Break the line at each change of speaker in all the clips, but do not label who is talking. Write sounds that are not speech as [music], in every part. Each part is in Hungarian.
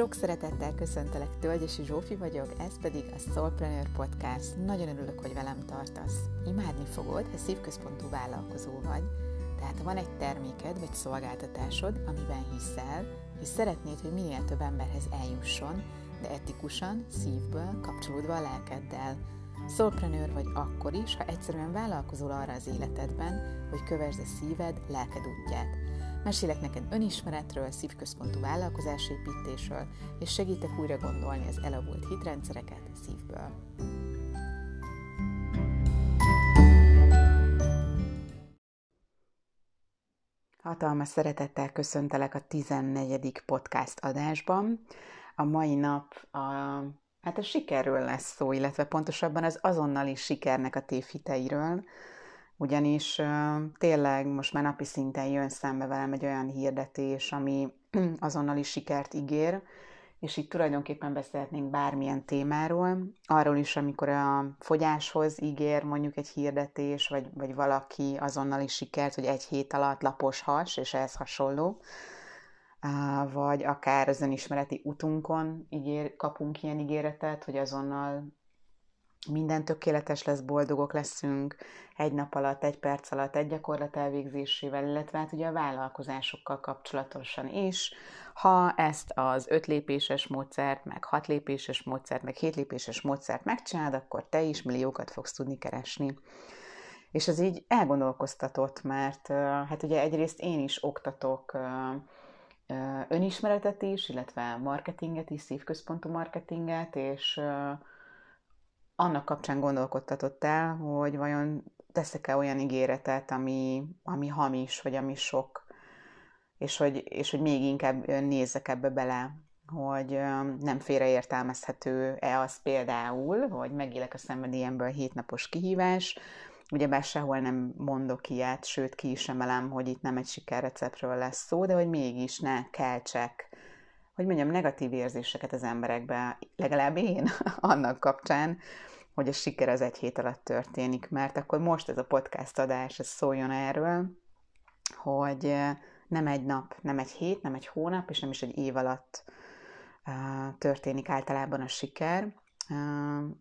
Sok szeretettel köszöntelek, Tölgyesi Zsófi vagyok, ez pedig a Soulpreneur Podcast. Nagyon örülök, hogy velem tartasz. Imádni fogod, ha szívközpontú vállalkozó vagy, tehát ha van egy terméked vagy szolgáltatásod, amiben hiszel, és szeretnéd, hogy minél több emberhez eljusson, de etikusan, szívből, kapcsolódva a lelkeddel. Soulpreneur vagy akkor is, ha egyszerűen vállalkozol arra az életedben, hogy kövesd a szíved, lelked útját. Mesélek neked önismeretről, szívközpontú vállalkozásépítésről, és segítek újra gondolni az elavult hitrendszereket szívből. Hatalmas szeretettel köszöntelek a 14. podcast adásban. A mai nap a, hát a sikerről lesz szó, illetve pontosabban az azonnali sikernek a tévhiteiről, ugyanis tényleg most már napi szinten jön szembe velem egy olyan hirdetés, ami [clears throat] azonnali sikert ígér, és itt tulajdonképpen beszélhetnénk bármilyen témáról, arról is, amikor a fogyáshoz ígér mondjuk egy hirdetés, vagy, vagy valaki azonnali sikert, hogy egy hét alatt lapos has, és ehhez hasonló, vagy akár az önismereti utunkon ígér, kapunk ilyen ígéretet, hogy azonnal minden tökéletes lesz, boldogok leszünk egy nap alatt, egy perc alatt, egy gyakorlat elvégzésével, illetve hát ugye a vállalkozásokkal kapcsolatosan is. Ha ezt az öt lépéses módszert, meg hat lépéses módszert, meg hét lépéses módszert megcsinálod, akkor te is milliókat fogsz tudni keresni. És ez így elgondolkoztatott, mert hát ugye egyrészt én is oktatok önismeretet is, illetve marketinget is, szívközpontú marketinget, és annak kapcsán gondolkodtatott el, hogy vajon teszek-e olyan ígéretet, ami, ami hamis, vagy ami sok, és hogy, és hogy még inkább nézzek ebbe bele, hogy nem félreértelmezhető-e az például, hogy megélek a szenvedélyemből hétnapos kihívás, ugyebár sehol nem mondok ilyet, sőt ki is emelem, hogy itt nem egy sikerreceptről lesz szó, de hogy mégis ne keltsek, hogy mondjam, negatív érzéseket az emberekbe, legalább én [laughs] annak kapcsán, hogy a siker az egy hét alatt történik, mert akkor most ez a podcast adás, ez szóljon erről, hogy nem egy nap, nem egy hét, nem egy hónap, és nem is egy év alatt történik általában a siker.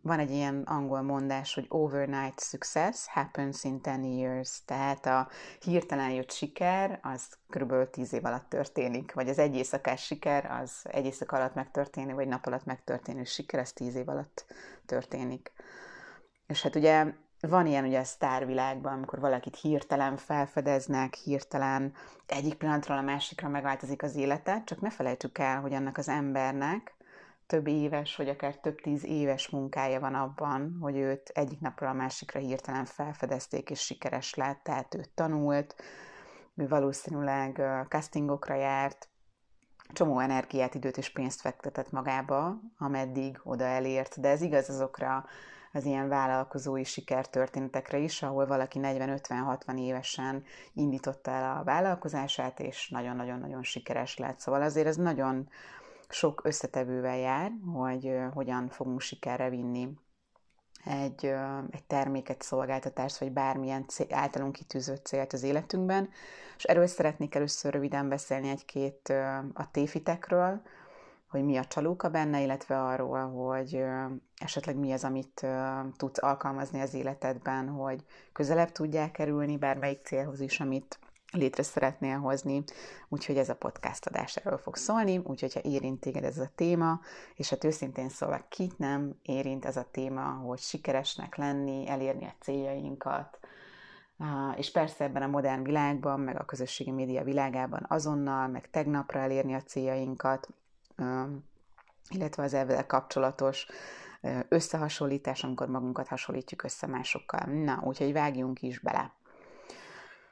Van egy ilyen angol mondás, hogy overnight success happens in 10 years, tehát a hirtelen jött siker, az kb. 10 év alatt történik, vagy az egy éjszakás siker, az egy éjszak alatt megtörténik, vagy nap alatt megtörténő siker, az 10 év alatt történik. És hát ugye van ilyen ugye a sztárvilágban, amikor valakit hirtelen felfedeznek, hirtelen egyik pillanatról a másikra megváltozik az élete, csak ne felejtsük el, hogy annak az embernek több éves, vagy akár több tíz éves munkája van abban, hogy őt egyik napról a másikra hirtelen felfedezték, és sikeres lett, tehát ő tanult, ő valószínűleg castingokra járt, csomó energiát, időt és pénzt fektetett magába, ameddig oda elért, de ez igaz azokra az ilyen vállalkozói sikertörténetekre is, ahol valaki 40-50-60 évesen indította el a vállalkozását, és nagyon-nagyon-nagyon sikeres lett. Szóval azért ez nagyon sok összetevővel jár, hogy hogyan fogunk sikerre vinni egy, egy terméket, szolgáltatást, vagy bármilyen cél, általunk kitűzött célt az életünkben. És erről szeretnék először röviden beszélni egy-két a téfitekről, hogy mi a csalóka benne, illetve arról, hogy esetleg mi az, amit tudsz alkalmazni az életedben, hogy közelebb tudják kerülni bármelyik célhoz is, amit létre szeretnél hozni, úgyhogy ez a podcast adás erről fog szólni, úgyhogy ha érint téged ez a téma, és hát őszintén szólva kit nem érint ez a téma, hogy sikeresnek lenni, elérni a céljainkat, és persze ebben a modern világban, meg a közösségi média világában azonnal, meg tegnapra elérni a céljainkat, illetve az ezzel kapcsolatos összehasonlítás, amikor magunkat hasonlítjuk össze másokkal. Na, úgyhogy vágjunk is bele.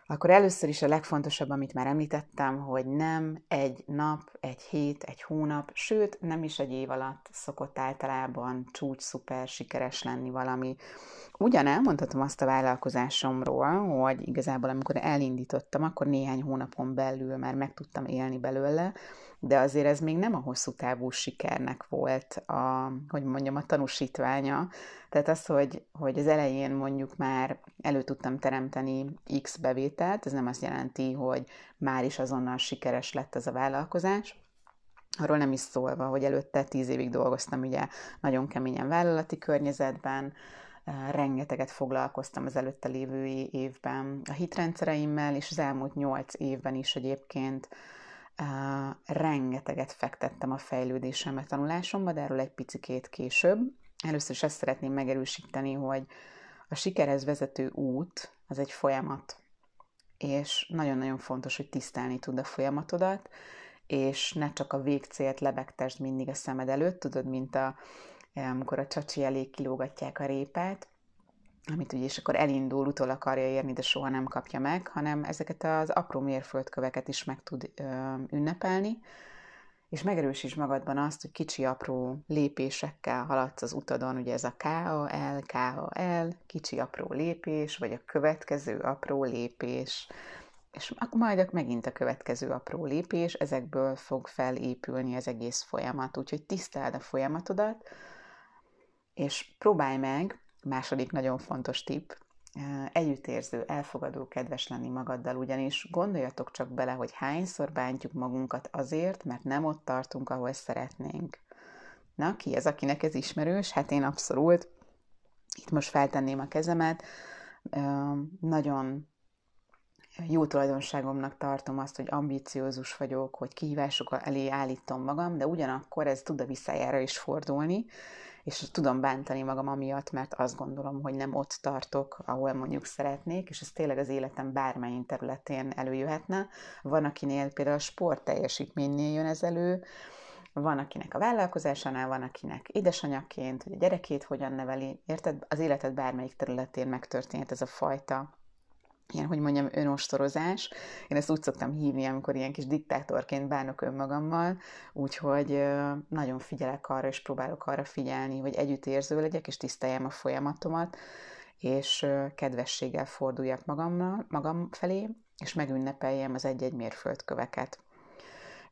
Akkor először is a legfontosabb, amit már említettem, hogy nem egy nap, egy hét, egy hónap, sőt, nem is egy év alatt szokott általában csúcs, szuper, sikeres lenni valami. Ugyan elmondhatom azt a vállalkozásomról, hogy igazából amikor elindítottam, akkor néhány hónapon belül már meg tudtam élni belőle, de azért ez még nem a hosszú távú sikernek volt a, hogy mondjam, a tanúsítványa. Tehát az, hogy, hogy az elején mondjuk már elő tudtam teremteni X bevételt, ez nem azt jelenti, hogy már is azonnal sikeres lett ez a vállalkozás, Arról nem is szólva, hogy előtte tíz évig dolgoztam ugye nagyon keményen vállalati környezetben, rengeteget foglalkoztam az előtte lévő évben a hitrendszereimmel, és az elmúlt nyolc évben is egyébként rengeteget fektettem a fejlődésembe, tanulásomba, de erről egy picikét később. Először is ezt szeretném megerősíteni, hogy a sikerhez vezető út az egy folyamat, és nagyon-nagyon fontos, hogy tisztelni tud a folyamatodat, és ne csak a végcélt lebegtesd mindig a szemed előtt, tudod, mint a, amikor a csacsi elé kilógatják a répát, amit ugye és akkor elindul, utol akarja érni, de soha nem kapja meg, hanem ezeket az apró mérföldköveket is meg tud ö, ünnepelni, és megerősíts magadban azt, hogy kicsi apró lépésekkel haladsz az utadon, ugye ez a KAL, KAL, kicsi apró lépés, vagy a következő apró lépés, és majd megint a következő apró lépés, ezekből fog felépülni az egész folyamat, úgyhogy tiszteld a folyamatodat, és próbálj meg, második nagyon fontos tipp, együttérző, elfogadó, kedves lenni magaddal, ugyanis gondoljatok csak bele, hogy hányszor bántjuk magunkat azért, mert nem ott tartunk, ahol szeretnénk. Na, ki az, akinek ez ismerős? Hát én abszolút. Itt most feltenném a kezemet. Nagyon jó tulajdonságomnak tartom azt, hogy ambiciózus vagyok, hogy kihívások elé állítom magam, de ugyanakkor ez tud a visszájára is fordulni, és tudom bántani magam amiatt, mert azt gondolom, hogy nem ott tartok, ahol mondjuk szeretnék, és ez tényleg az életem bármely területén előjöhetne. Van, akinél például a sport teljesítménynél jön ez elő, van, akinek a vállalkozásánál, van, akinek édesanyaként, hogy a gyerekét hogyan neveli. Érted? Az életed bármelyik területén megtörténhet ez a fajta ilyen, hogy mondjam, önostorozás. Én ezt úgy szoktam hívni, amikor ilyen kis diktátorként bánok önmagammal, úgyhogy nagyon figyelek arra, és próbálok arra figyelni, hogy együttérző legyek, és tiszteljem a folyamatomat, és kedvességgel forduljak magammal, magam felé, és megünnepeljem az egy-egy mérföldköveket.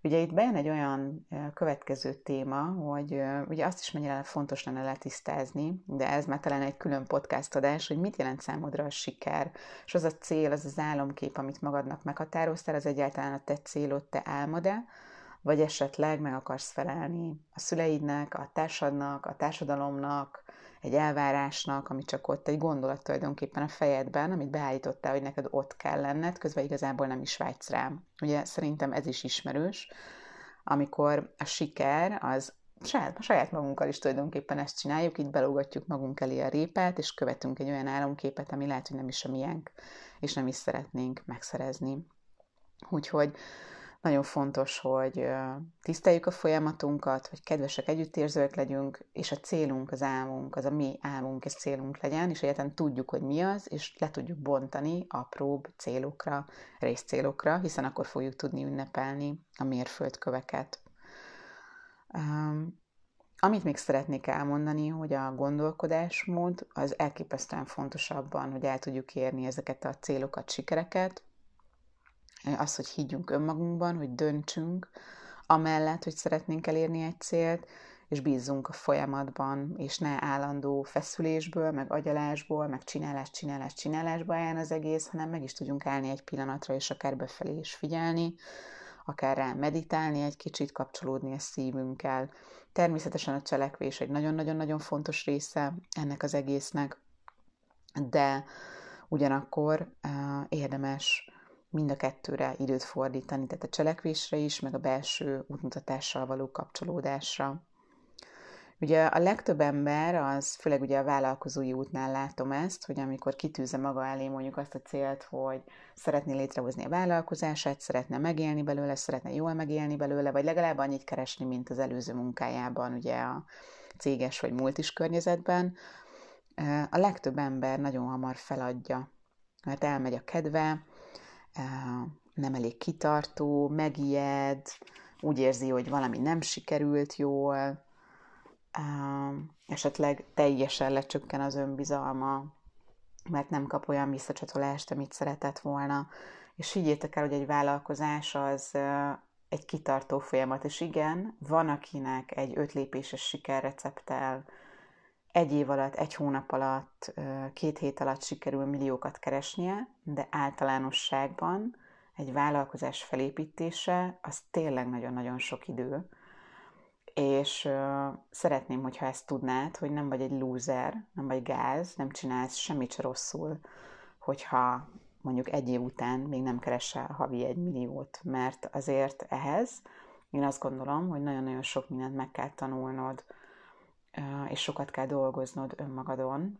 Ugye itt bejön egy olyan következő téma, hogy ugye azt is mennyire fontos lenne letisztázni, de ez már talán egy külön podcast adás, hogy mit jelent számodra a siker, és az a cél, az az álomkép, amit magadnak meghatároztál, az egyáltalán a te célod, te álmod-e, vagy esetleg meg akarsz felelni a szüleidnek, a társadnak, a társadalomnak, egy elvárásnak, ami csak ott egy gondolat tulajdonképpen a fejedben, amit beállítottál, hogy neked ott kell lenned, közben igazából nem is vágysz rám. Ugye szerintem ez is ismerős, amikor a siker az saját, saját magunkkal is tulajdonképpen ezt csináljuk, így belógatjuk magunk elé a répát, és követünk egy olyan álomképet, ami lehet, hogy nem is a miénk, és nem is szeretnénk megszerezni. Úgyhogy nagyon fontos, hogy tiszteljük a folyamatunkat, hogy kedvesek együttérzőek legyünk, és a célunk, az álmunk, az a mi álmunk és célunk legyen, és egyáltalán tudjuk, hogy mi az, és le tudjuk bontani apróbb célokra, részcélokra, hiszen akkor fogjuk tudni ünnepelni a mérföldköveket. Amit még szeretnék elmondani, hogy a gondolkodásmód az elképesztően fontosabban, hogy el tudjuk érni ezeket a célokat, sikereket, az, hogy higgyünk önmagunkban, hogy döntsünk, amellett, hogy szeretnénk elérni egy célt, és bízzunk a folyamatban, és ne állandó feszülésből, meg agyalásból, meg csinálás, csinálás, csinálásba álljon az egész, hanem meg is tudjunk állni egy pillanatra, és akár befelé is figyelni, akár rá meditálni egy kicsit, kapcsolódni a szívünkkel. Természetesen a cselekvés egy nagyon-nagyon-nagyon fontos része ennek az egésznek, de ugyanakkor uh, érdemes mind a kettőre időt fordítani, tehát a cselekvésre is, meg a belső útmutatással való kapcsolódásra. Ugye a legtöbb ember, az főleg ugye a vállalkozói útnál látom ezt, hogy amikor kitűzze maga elé mondjuk azt a célt, hogy szeretné létrehozni a vállalkozását, szeretne megélni belőle, szeretne jól megélni belőle, vagy legalább annyit keresni, mint az előző munkájában, ugye a céges vagy multis környezetben, a legtöbb ember nagyon hamar feladja, mert elmegy a kedve, nem elég kitartó, megijed, úgy érzi, hogy valami nem sikerült jól, esetleg teljesen lecsökken az önbizalma, mert nem kap olyan visszacsatolást, amit szeretett volna. És higgyétek el, hogy egy vállalkozás az egy kitartó folyamat, és igen, van akinek egy ötlépéses sikerrecepttel egy év alatt, egy hónap alatt, két hét alatt sikerül milliókat keresnie, de általánosságban egy vállalkozás felépítése az tényleg nagyon-nagyon sok idő, és szeretném, hogyha ezt tudnád, hogy nem vagy egy loser, nem vagy gáz, nem csinálsz semmit se rosszul, hogyha mondjuk egy év után még nem keresel havi egy milliót, mert azért ehhez én azt gondolom, hogy nagyon-nagyon sok mindent meg kell tanulnod, és sokat kell dolgoznod önmagadon.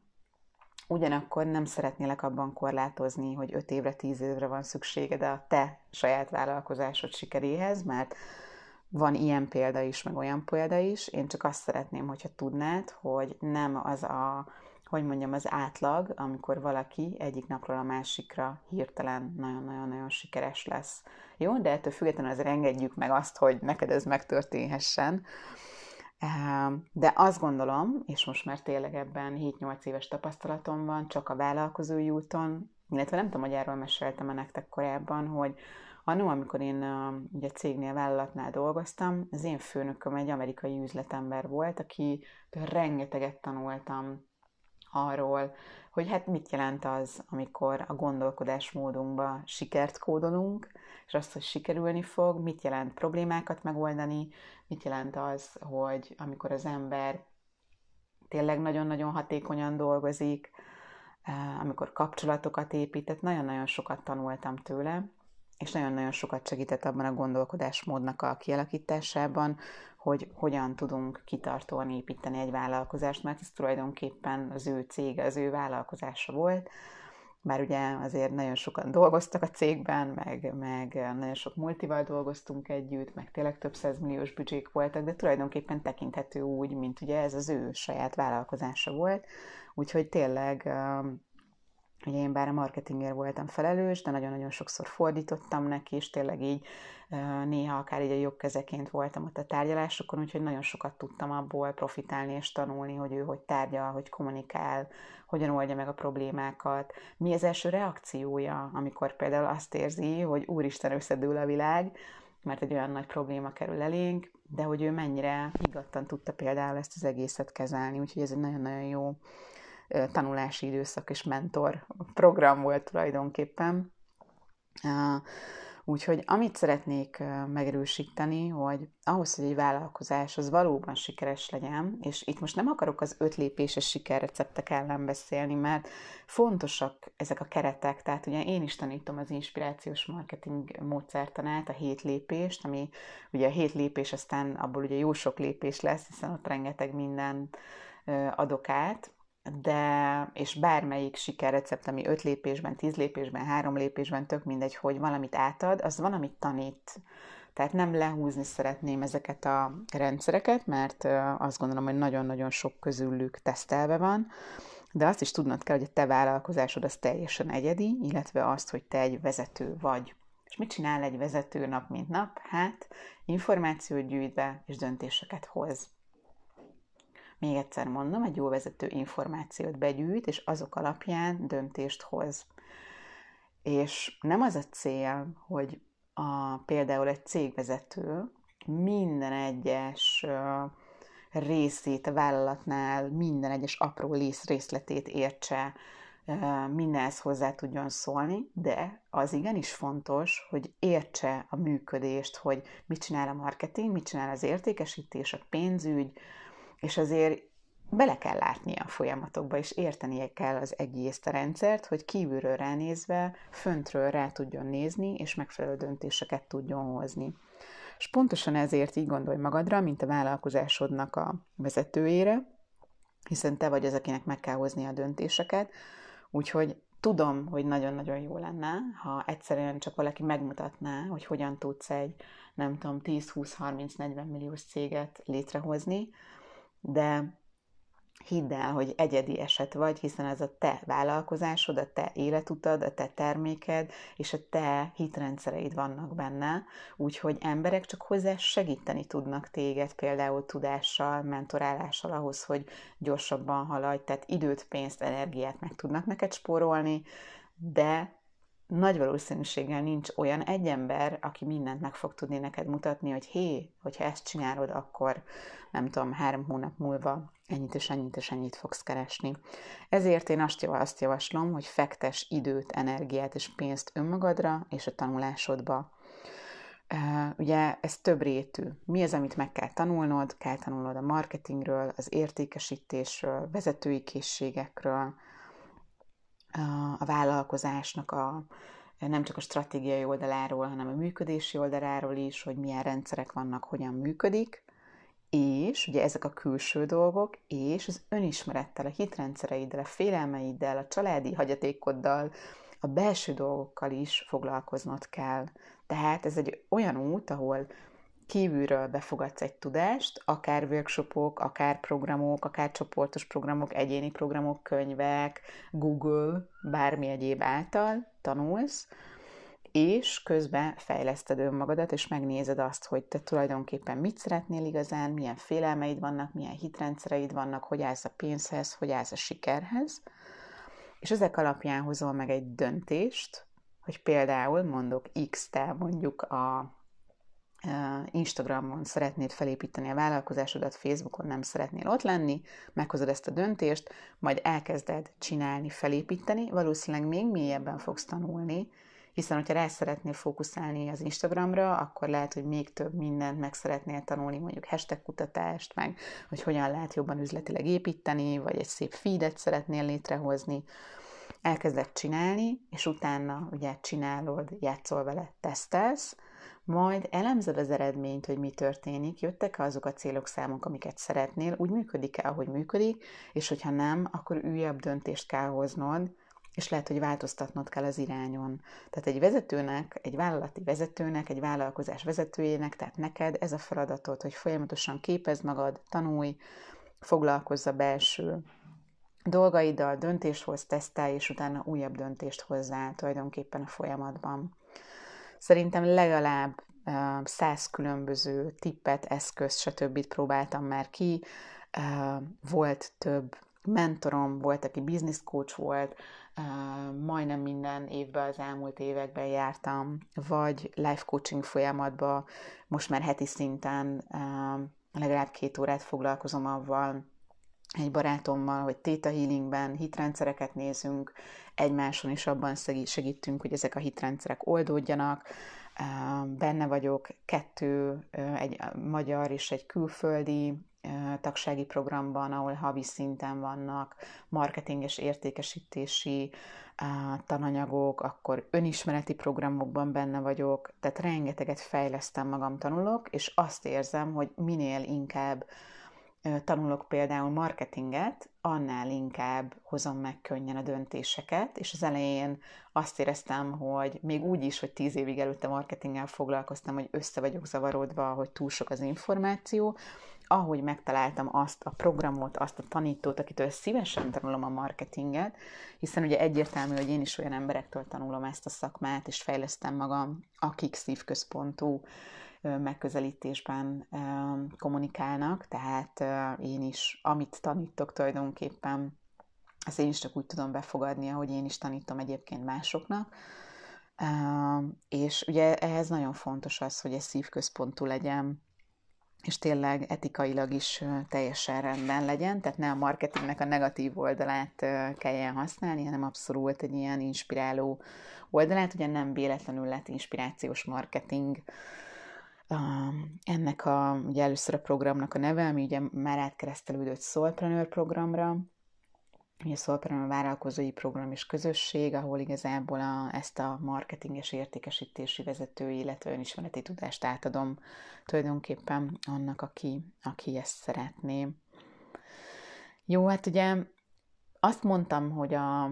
Ugyanakkor nem szeretnélek abban korlátozni, hogy 5 évre, 10 évre van szükséged a te saját vállalkozásod sikeréhez, mert van ilyen példa is, meg olyan példa is. Én csak azt szeretném, hogyha tudnád, hogy nem az a, hogy mondjam, az átlag, amikor valaki egyik napról a másikra hirtelen nagyon-nagyon-nagyon sikeres lesz. Jó, de ettől függetlenül azért engedjük meg azt, hogy neked ez megtörténhessen. Ehm, de azt gondolom, és most már tényleg ebben 7-8 éves tapasztalatom van, csak a vállalkozói úton, illetve nem tudom, hogy erről meséltem-e nektek korábban, hogy Annó, amikor én ugye cégnél, vállalatnál dolgoztam, az én főnököm egy amerikai üzletember volt, aki rengeteget tanultam arról, hogy hát mit jelent az, amikor a gondolkodásmódunkba sikert kódolunk, és azt, hogy sikerülni fog, mit jelent problémákat megoldani, mit jelent az, hogy amikor az ember tényleg nagyon-nagyon hatékonyan dolgozik, amikor kapcsolatokat épített, nagyon-nagyon sokat tanultam tőle, és nagyon-nagyon sokat segített abban a gondolkodásmódnak a kialakításában, hogy hogyan tudunk kitartóan építeni egy vállalkozást, mert ez tulajdonképpen az ő cége, az ő vállalkozása volt, bár ugye azért nagyon sokan dolgoztak a cégben, meg, meg nagyon sok multival dolgoztunk együtt, meg tényleg több százmilliós büdzsék voltak, de tulajdonképpen tekinthető úgy, mint ugye ez az ő saját vállalkozása volt. Úgyhogy tényleg Ugye én bár a marketingért voltam felelős, de nagyon-nagyon sokszor fordítottam neki, és tényleg így néha akár így a jobb kezeként voltam ott a tárgyalásokon, úgyhogy nagyon sokat tudtam abból profitálni és tanulni, hogy ő hogy tárgyal, hogy kommunikál, hogyan oldja meg a problémákat. Mi az első reakciója, amikor például azt érzi, hogy úristen összedől a világ, mert egy olyan nagy probléma kerül elénk, de hogy ő mennyire higgadtan tudta például ezt az egészet kezelni, úgyhogy ez egy nagyon-nagyon jó tanulási időszak és mentor program volt tulajdonképpen. Úgyhogy amit szeretnék megerősíteni, hogy ahhoz, hogy egy vállalkozás az valóban sikeres legyen, és itt most nem akarok az öt lépéses sikerreceptek ellen beszélni, mert fontosak ezek a keretek, tehát ugye én is tanítom az inspirációs marketing módszertanát, a hét lépést, ami ugye a hét lépés, aztán abból ugye jó sok lépés lesz, hiszen ott rengeteg minden adok át, de, és bármelyik sikerrecept, ami öt lépésben, tíz lépésben, három lépésben, tök mindegy, hogy valamit átad, az van, amit tanít. Tehát nem lehúzni szeretném ezeket a rendszereket, mert azt gondolom, hogy nagyon-nagyon sok közülük tesztelve van, de azt is tudnod kell, hogy a te vállalkozásod az teljesen egyedi, illetve azt, hogy te egy vezető vagy. És mit csinál egy vezető nap, mint nap? Hát információt gyűjtve és döntéseket hoz. Még egyszer mondom, egy jó vezető információt begyűjt, és azok alapján döntést hoz. És nem az a cél, hogy a, például egy cégvezető minden egyes részét a vállalatnál, minden egyes apró rész részletét értse, mindenhez hozzá tudjon szólni, de az igenis fontos, hogy értse a működést, hogy mit csinál a marketing, mit csinál az értékesítés, a pénzügy, és azért bele kell látnia a folyamatokba, és értenie kell az egész rendszert, hogy kívülről ránézve, föntről rá tudjon nézni, és megfelelő döntéseket tudjon hozni. És pontosan ezért így gondolj magadra, mint a vállalkozásodnak a vezetőjére, hiszen te vagy az, akinek meg kell hozni a döntéseket, úgyhogy tudom, hogy nagyon-nagyon jó lenne, ha egyszerűen csak valaki megmutatná, hogy hogyan tudsz egy, nem tudom, 10-20-30-40 milliós céget létrehozni, de hidd el, hogy egyedi eset vagy, hiszen ez a te vállalkozásod, a te életutad, a te terméked, és a te hitrendszereid vannak benne, úgyhogy emberek csak hozzá segíteni tudnak téged, például tudással, mentorálással ahhoz, hogy gyorsabban haladj, tehát időt, pénzt, energiát meg tudnak neked spórolni, de nagy valószínűséggel nincs olyan egy ember, aki mindent meg fog tudni neked mutatni, hogy hé, hogyha ezt csinálod, akkor nem tudom, három hónap múlva ennyit és ennyit és ennyit fogsz keresni. Ezért én azt, javaslom, hogy fektes időt, energiát és pénzt önmagadra és a tanulásodba. ugye ez több rétű. Mi az, amit meg kell tanulnod? Kell tanulnod a marketingről, az értékesítésről, vezetői készségekről, a vállalkozásnak a, nem csak a stratégiai oldaláról, hanem a működési oldaláról is, hogy milyen rendszerek vannak, hogyan működik, és ugye ezek a külső dolgok, és az önismerettel, a hitrendszereiddel, a félelmeiddel, a családi hagyatékoddal, a belső dolgokkal is foglalkoznod kell. Tehát ez egy olyan út, ahol kívülről befogadsz egy tudást, akár workshopok, akár programok, akár csoportos programok, egyéni programok, könyvek, Google, bármi egyéb által tanulsz, és közben fejleszted önmagadat, és megnézed azt, hogy te tulajdonképpen mit szeretnél igazán, milyen félelmeid vannak, milyen hitrendszereid vannak, hogy állsz a pénzhez, hogy állsz a sikerhez, és ezek alapján hozol meg egy döntést, hogy például mondok X-tel mondjuk a Instagramon szeretnéd felépíteni a vállalkozásodat, Facebookon nem szeretnél ott lenni, meghozod ezt a döntést, majd elkezded csinálni, felépíteni, valószínűleg még mélyebben fogsz tanulni, hiszen hogyha rá szeretnél fókuszálni az Instagramra, akkor lehet, hogy még több mindent meg szeretnél tanulni, mondjuk hashtag kutatást, meg hogy hogyan lehet jobban üzletileg építeni, vagy egy szép feedet szeretnél létrehozni. Elkezded csinálni, és utána ugye csinálod, játszol vele, tesztelsz, majd elemzed az eredményt, hogy mi történik, jöttek-e azok a célok, számok, amiket szeretnél, úgy működik-e, ahogy működik, és hogyha nem, akkor újabb döntést kell hoznod, és lehet, hogy változtatnod kell az irányon. Tehát egy vezetőnek, egy vállalati vezetőnek, egy vállalkozás vezetőjének, tehát neked ez a feladatod, hogy folyamatosan képezd magad, tanulj, foglalkozz a belső dolgaiddal, döntést hoz, tesztelj, és utána újabb döntést hozzá tulajdonképpen a folyamatban. Szerintem legalább száz különböző tippet, eszközt, stb. próbáltam már ki. Volt több mentorom, volt, aki business coach volt, majdnem minden évben az elmúlt években jártam, vagy life coaching folyamatban, most már heti szinten legalább két órát foglalkozom avval, egy barátommal, hogy Theta Healingben hitrendszereket nézünk, egymáson is abban segítünk, hogy ezek a hitrendszerek oldódjanak. Benne vagyok kettő, egy magyar és egy külföldi tagsági programban, ahol havi szinten vannak marketinges értékesítési tananyagok, akkor önismereti programokban benne vagyok, tehát rengeteget fejlesztem magam, tanulok, és azt érzem, hogy minél inkább tanulok például marketinget, annál inkább hozom meg könnyen a döntéseket, és az elején azt éreztem, hogy még úgy is, hogy tíz évig előtte marketinggel foglalkoztam, hogy össze vagyok zavarodva, hogy túl sok az információ, ahogy megtaláltam azt a programot, azt a tanítót, akitől szívesen tanulom a marketinget, hiszen ugye egyértelmű, hogy én is olyan emberektől tanulom ezt a szakmát, és fejlesztem magam, akik szívközpontú megközelítésben kommunikálnak, tehát én is, amit tanítok tulajdonképpen, azt én is csak úgy tudom befogadni, ahogy én is tanítom egyébként másoknak. És ugye ehhez nagyon fontos az, hogy ez szívközpontú legyen, és tényleg etikailag is teljesen rendben legyen, tehát ne a marketingnek a negatív oldalát kelljen használni, hanem abszolút egy ilyen inspiráló oldalát, ugye nem véletlenül lett inspirációs marketing, ennek a, ugye először a programnak a neve, ami ugye már átkeresztelődött Soulpreneur programra, a Soulpreneur vállalkozói program és közösség, ahol igazából a, ezt a marketinges értékesítési vezetői, illetve önismereti tudást átadom tulajdonképpen annak, aki, aki ezt szeretné. Jó, hát ugye azt mondtam, hogy a,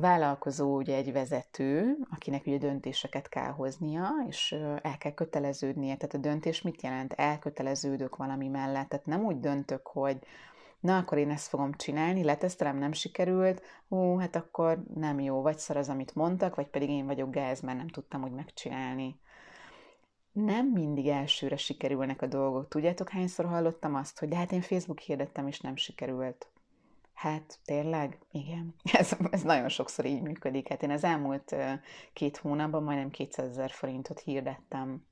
vállalkozó ugye egy vezető, akinek ugye döntéseket kell hoznia, és el kell köteleződnie. Tehát a döntés mit jelent? Elköteleződök valami mellett. Tehát nem úgy döntök, hogy na, akkor én ezt fogom csinálni, letesztelem, nem sikerült, hú, hát akkor nem jó, vagy szar az, amit mondtak, vagy pedig én vagyok gáz, mert nem tudtam úgy megcsinálni. Nem mindig elsőre sikerülnek a dolgok. Tudjátok, hányszor hallottam azt, hogy de hát én Facebook hirdettem, és nem sikerült. Hát tényleg, igen. [laughs] Ez, ez nagyon sokszor így működik. Hát én az elmúlt két hónapban majdnem 200 ezer forintot hirdettem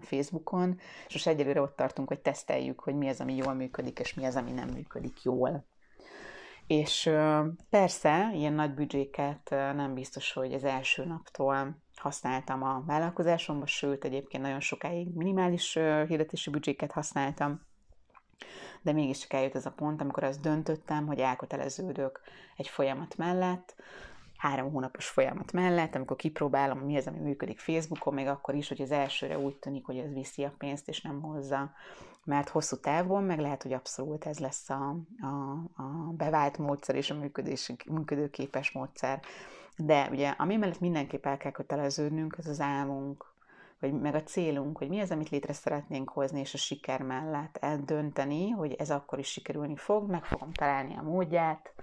Facebookon, és most egyelőre ott tartunk, hogy teszteljük, hogy mi az, ami jól működik, és mi az, ami nem működik jól. És persze, ilyen nagy büdzséket nem biztos, hogy az első naptól használtam a vállalkozásomban, sőt, egyébként nagyon sokáig minimális hirdetési büdzséket használtam, de mégiscsak eljött ez a pont, amikor azt döntöttem, hogy elköteleződök egy folyamat mellett, három hónapos folyamat mellett, amikor kipróbálom, mi az, ami működik Facebookon, még akkor is, hogy az elsőre úgy tűnik, hogy ez viszi a pénzt, és nem hozza. Mert hosszú távon meg lehet, hogy abszolút ez lesz a, a, a bevált módszer és a működés, működőképes módszer. De ugye, ami mellett mindenképp el kell köteleződnünk, az az álmunk, vagy meg a célunk, hogy mi az, amit létre szeretnénk hozni, és a siker mellett eldönteni, hogy ez akkor is sikerülni fog, meg fogom találni a módját,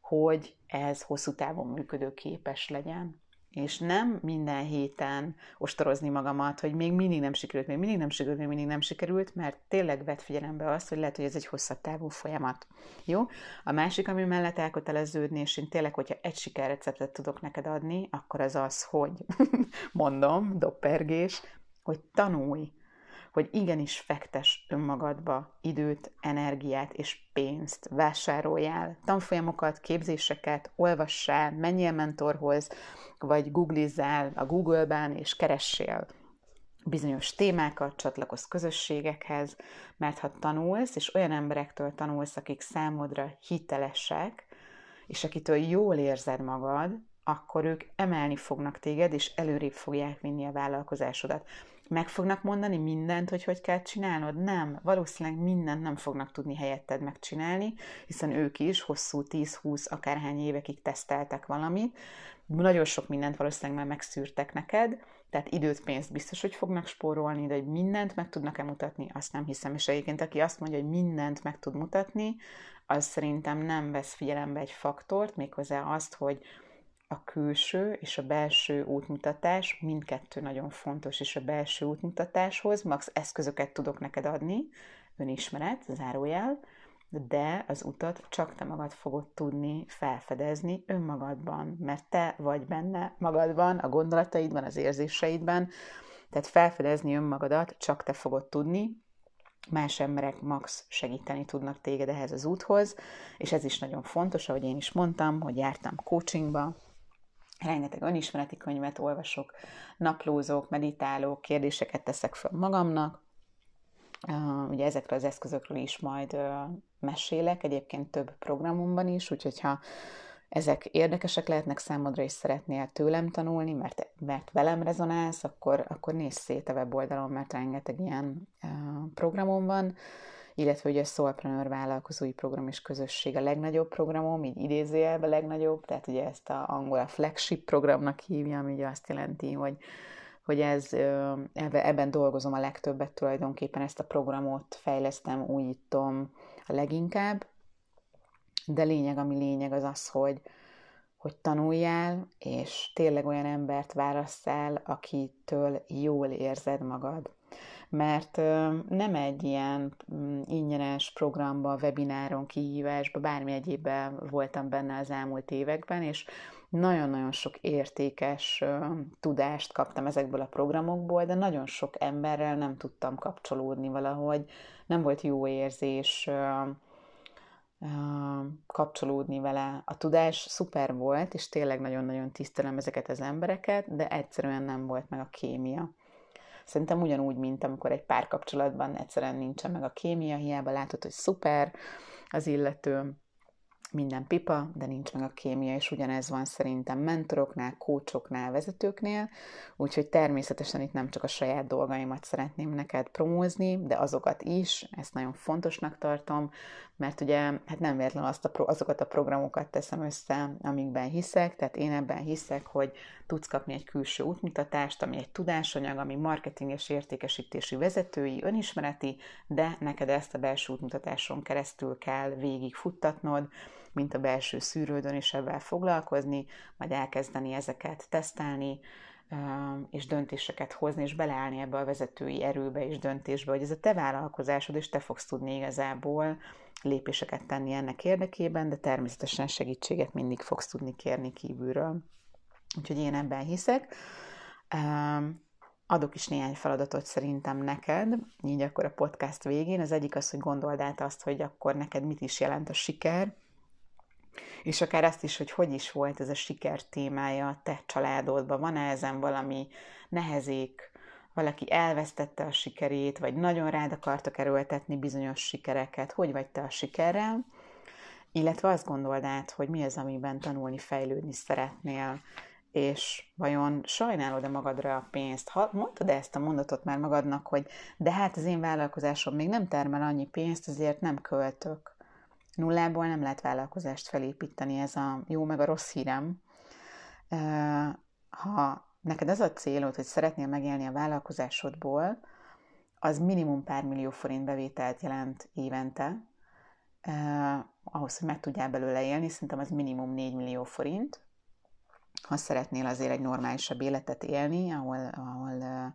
hogy ez hosszú távon működőképes legyen. És nem minden héten ostorozni magamat, hogy még mindig nem sikerült, még mindig nem sikerült, még mindig nem sikerült, mert tényleg vett figyelembe azt, hogy lehet, hogy ez egy hosszabb távú folyamat. Jó? A másik, ami mellett elköteleződni, és én tényleg, hogyha egy sikerreceptet tudok neked adni, akkor az az, hogy [laughs] mondom, doppergés, hogy tanulj, hogy igenis fektes önmagadba időt, energiát és pénzt, vásároljál. Tanfolyamokat, képzéseket, olvassál, menjél mentorhoz, vagy googlizzál a Google-ben és keressél bizonyos témákat, csatlakozz közösségekhez, mert ha tanulsz, és olyan emberektől tanulsz, akik számodra hitelesek, és akitől jól érzed magad, akkor ők emelni fognak téged, és előrébb fogják vinni a vállalkozásodat meg fognak mondani mindent, hogy hogy kell csinálnod? Nem. Valószínűleg mindent nem fognak tudni helyetted megcsinálni, hiszen ők is hosszú 10-20 akárhány évekig teszteltek valamit. Nagyon sok mindent valószínűleg már megszűrtek neked, tehát időt, pénzt biztos, hogy fognak spórolni, de hogy mindent meg tudnak-e mutatni, azt nem hiszem. És egyébként aki azt mondja, hogy mindent meg tud mutatni, az szerintem nem vesz figyelembe egy faktort, méghozzá azt, hogy a külső és a belső útmutatás, mindkettő nagyon fontos, és a belső útmutatáshoz max eszközöket tudok neked adni, önismeret, zárójel, de az utat csak te magad fogod tudni felfedezni önmagadban, mert te vagy benne magadban, a gondolataidban, az érzéseidben, tehát felfedezni önmagadat csak te fogod tudni, más emberek max segíteni tudnak téged ehhez az úthoz, és ez is nagyon fontos, ahogy én is mondtam, hogy jártam coachingba, rengeteg önismereti könyvet olvasok, naplózok, meditálok, kérdéseket teszek fel magamnak. Ugye ezekről az eszközökről is majd mesélek, egyébként több programomban is, úgyhogy ha ezek érdekesek lehetnek számodra, és szeretnél tőlem tanulni, mert, mert velem rezonálsz, akkor, akkor nézz szét a weboldalon, mert rengeteg ilyen programom van illetve ugye a Soulpreneur vállalkozói program és közösség a legnagyobb programom, így idézőjelben legnagyobb, tehát ugye ezt a angol a flagship programnak hívja, ami ugye azt jelenti, hogy hogy ez, ebben dolgozom a legtöbbet tulajdonképpen, ezt a programot fejlesztem, újítom a leginkább, de lényeg, ami lényeg, az az, hogy, hogy tanuljál, és tényleg olyan embert válasszál, akitől jól érzed magad mert nem egy ilyen mm, ingyenes programba, webináron, kihívásba, bármi egyébben voltam benne az elmúlt években, és nagyon-nagyon sok értékes tudást kaptam ezekből a programokból, de nagyon sok emberrel nem tudtam kapcsolódni valahogy, nem volt jó érzés kapcsolódni vele. A tudás szuper volt, és tényleg nagyon-nagyon tisztelem ezeket az embereket, de egyszerűen nem volt meg a kémia. Szerintem ugyanúgy, mint amikor egy párkapcsolatban egyszerűen nincsen meg a kémia, hiába látod, hogy szuper az illető, minden pipa, de nincs meg a kémia, és ugyanez van szerintem mentoroknál, kócsoknál, vezetőknél, úgyhogy természetesen itt nem csak a saját dolgaimat szeretném neked promózni, de azokat is, ezt nagyon fontosnak tartom, mert ugye hát nem véletlenül azt a pro, azokat a programokat teszem össze, amikben hiszek, tehát én ebben hiszek, hogy tudsz kapni egy külső útmutatást, ami egy tudásanyag, ami marketing és értékesítési vezetői, önismereti, de neked ezt a belső útmutatáson keresztül kell végig futtatnod, mint a belső szűrődön is ebben foglalkozni, majd elkezdeni ezeket tesztelni, és döntéseket hozni, és beleállni ebbe a vezetői erőbe és döntésbe, hogy ez a te vállalkozásod, és te fogsz tudni igazából lépéseket tenni ennek érdekében, de természetesen segítséget mindig fogsz tudni kérni kívülről. Úgyhogy én ebben hiszek. Adok is néhány feladatot szerintem neked, így akkor a podcast végén. Az egyik az, hogy gondold át azt, hogy akkor neked mit is jelent a siker, és akár azt is, hogy hogy is volt ez a siker témája a te családodban, van-e ezen valami nehezék, valaki elvesztette a sikerét, vagy nagyon rád akartak erőltetni bizonyos sikereket, hogy vagy te a sikerrel, illetve azt gondold át, hogy mi az, amiben tanulni, fejlődni szeretnél, és vajon sajnálod-e magadra a pénzt? Ha mondtad -e ezt a mondatot már magadnak, hogy de hát az én vállalkozásom még nem termel annyi pénzt, ezért nem költök. Nullából nem lehet vállalkozást felépíteni, ez a jó meg a rossz hírem. Ha neked az a célod, hogy szeretnél megélni a vállalkozásodból, az minimum pár millió forint bevételt jelent évente, ahhoz, hogy meg tudjál belőle élni, szerintem az minimum 4 millió forint. Ha szeretnél azért egy normálisabb életet élni, ahol, ahol eh,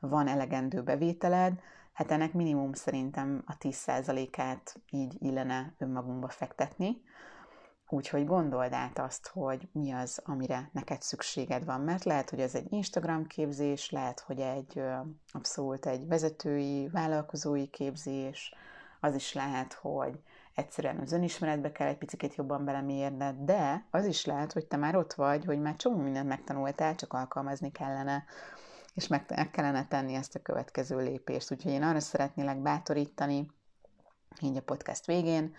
van elegendő bevételed, hát ennek minimum szerintem a 10%-át így illene önmagunkba fektetni. Úgyhogy gondold át azt, hogy mi az, amire neked szükséged van, mert lehet, hogy ez egy Instagram képzés, lehet, hogy egy abszolút egy vezetői, vállalkozói képzés, az is lehet, hogy egyszerűen az önismeretbe kell egy picit jobban belemérned, de az is lehet, hogy te már ott vagy, hogy már csomó mindent megtanultál, csak alkalmazni kellene, és meg, kellene tenni ezt a következő lépést. Úgyhogy én arra szeretnélek bátorítani, így a podcast végén,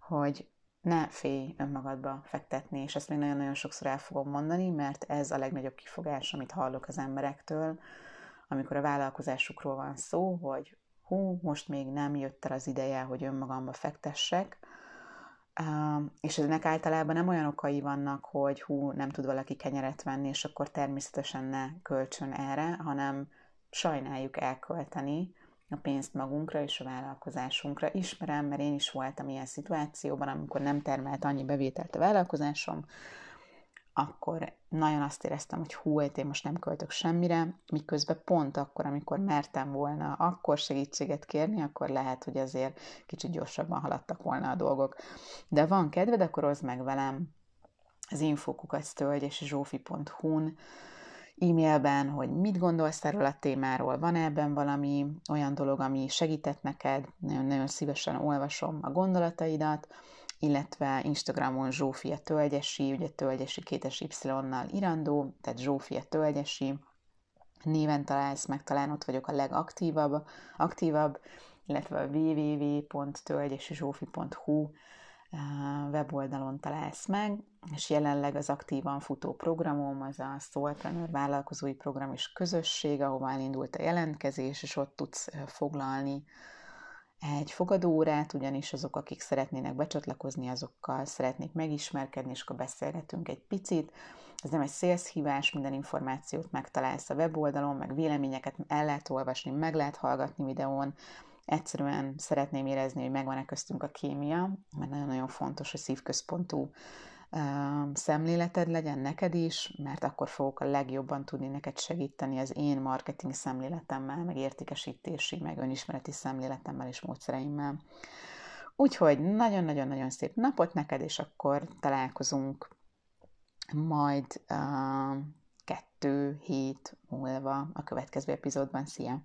hogy ne félj önmagadba fektetni, és ezt még nagyon-nagyon sokszor el fogom mondani, mert ez a legnagyobb kifogás, amit hallok az emberektől, amikor a vállalkozásukról van szó, hogy hú, most még nem jött el az ideje, hogy önmagamba fektessek, és ennek általában nem olyan okai vannak, hogy hú, nem tud valaki kenyeret venni, és akkor természetesen ne költsön erre, hanem sajnáljuk elkölteni, a pénzt magunkra és a vállalkozásunkra. Ismerem, mert én is voltam ilyen szituációban, amikor nem termelt annyi bevételt a vállalkozásom, akkor nagyon azt éreztem, hogy hú, hát én most nem költök semmire, miközben pont akkor, amikor mertem volna akkor segítséget kérni, akkor lehet, hogy azért kicsit gyorsabban haladtak volna a dolgok. De van kedved, akkor hozd meg velem az infokukasztölgy és zsófi.hu-n, e-mailben, hogy mit gondolsz erről a témáról, van ebben valami olyan dolog, ami segített neked, nagyon-nagyon szívesen olvasom a gondolataidat, illetve Instagramon Zsófia Tölgyesi, ugye Tölgyesi kétes Y-nal irandó, tehát Zsófia Tölgyesi, néven találsz meg, talán ott vagyok a legaktívabb, aktívabb, illetve a www.tölgyesizsófi.hu weboldalon találsz meg, és jelenleg az aktívan futó programom, az a Soulpreneur vállalkozói program és közösség, ahova elindult a jelentkezés, és ott tudsz foglalni egy fogadóórát, ugyanis azok, akik szeretnének becsatlakozni, azokkal szeretnék megismerkedni, és akkor beszélgetünk egy picit. Ez nem egy szélszhívás, minden információt megtalálsz a weboldalon, meg véleményeket el lehet olvasni, meg lehet hallgatni videón, egyszerűen szeretném érezni, hogy megvan-e köztünk a kémia, mert nagyon-nagyon fontos, hogy szívközpontú szemléleted legyen neked is, mert akkor fogok a legjobban tudni neked segíteni az én marketing szemléletemmel, meg értékesítési, meg önismereti szemléletemmel és módszereimmel. Úgyhogy nagyon-nagyon-nagyon szép napot neked, és akkor találkozunk majd uh, kettő hét múlva a következő epizódban. Szia!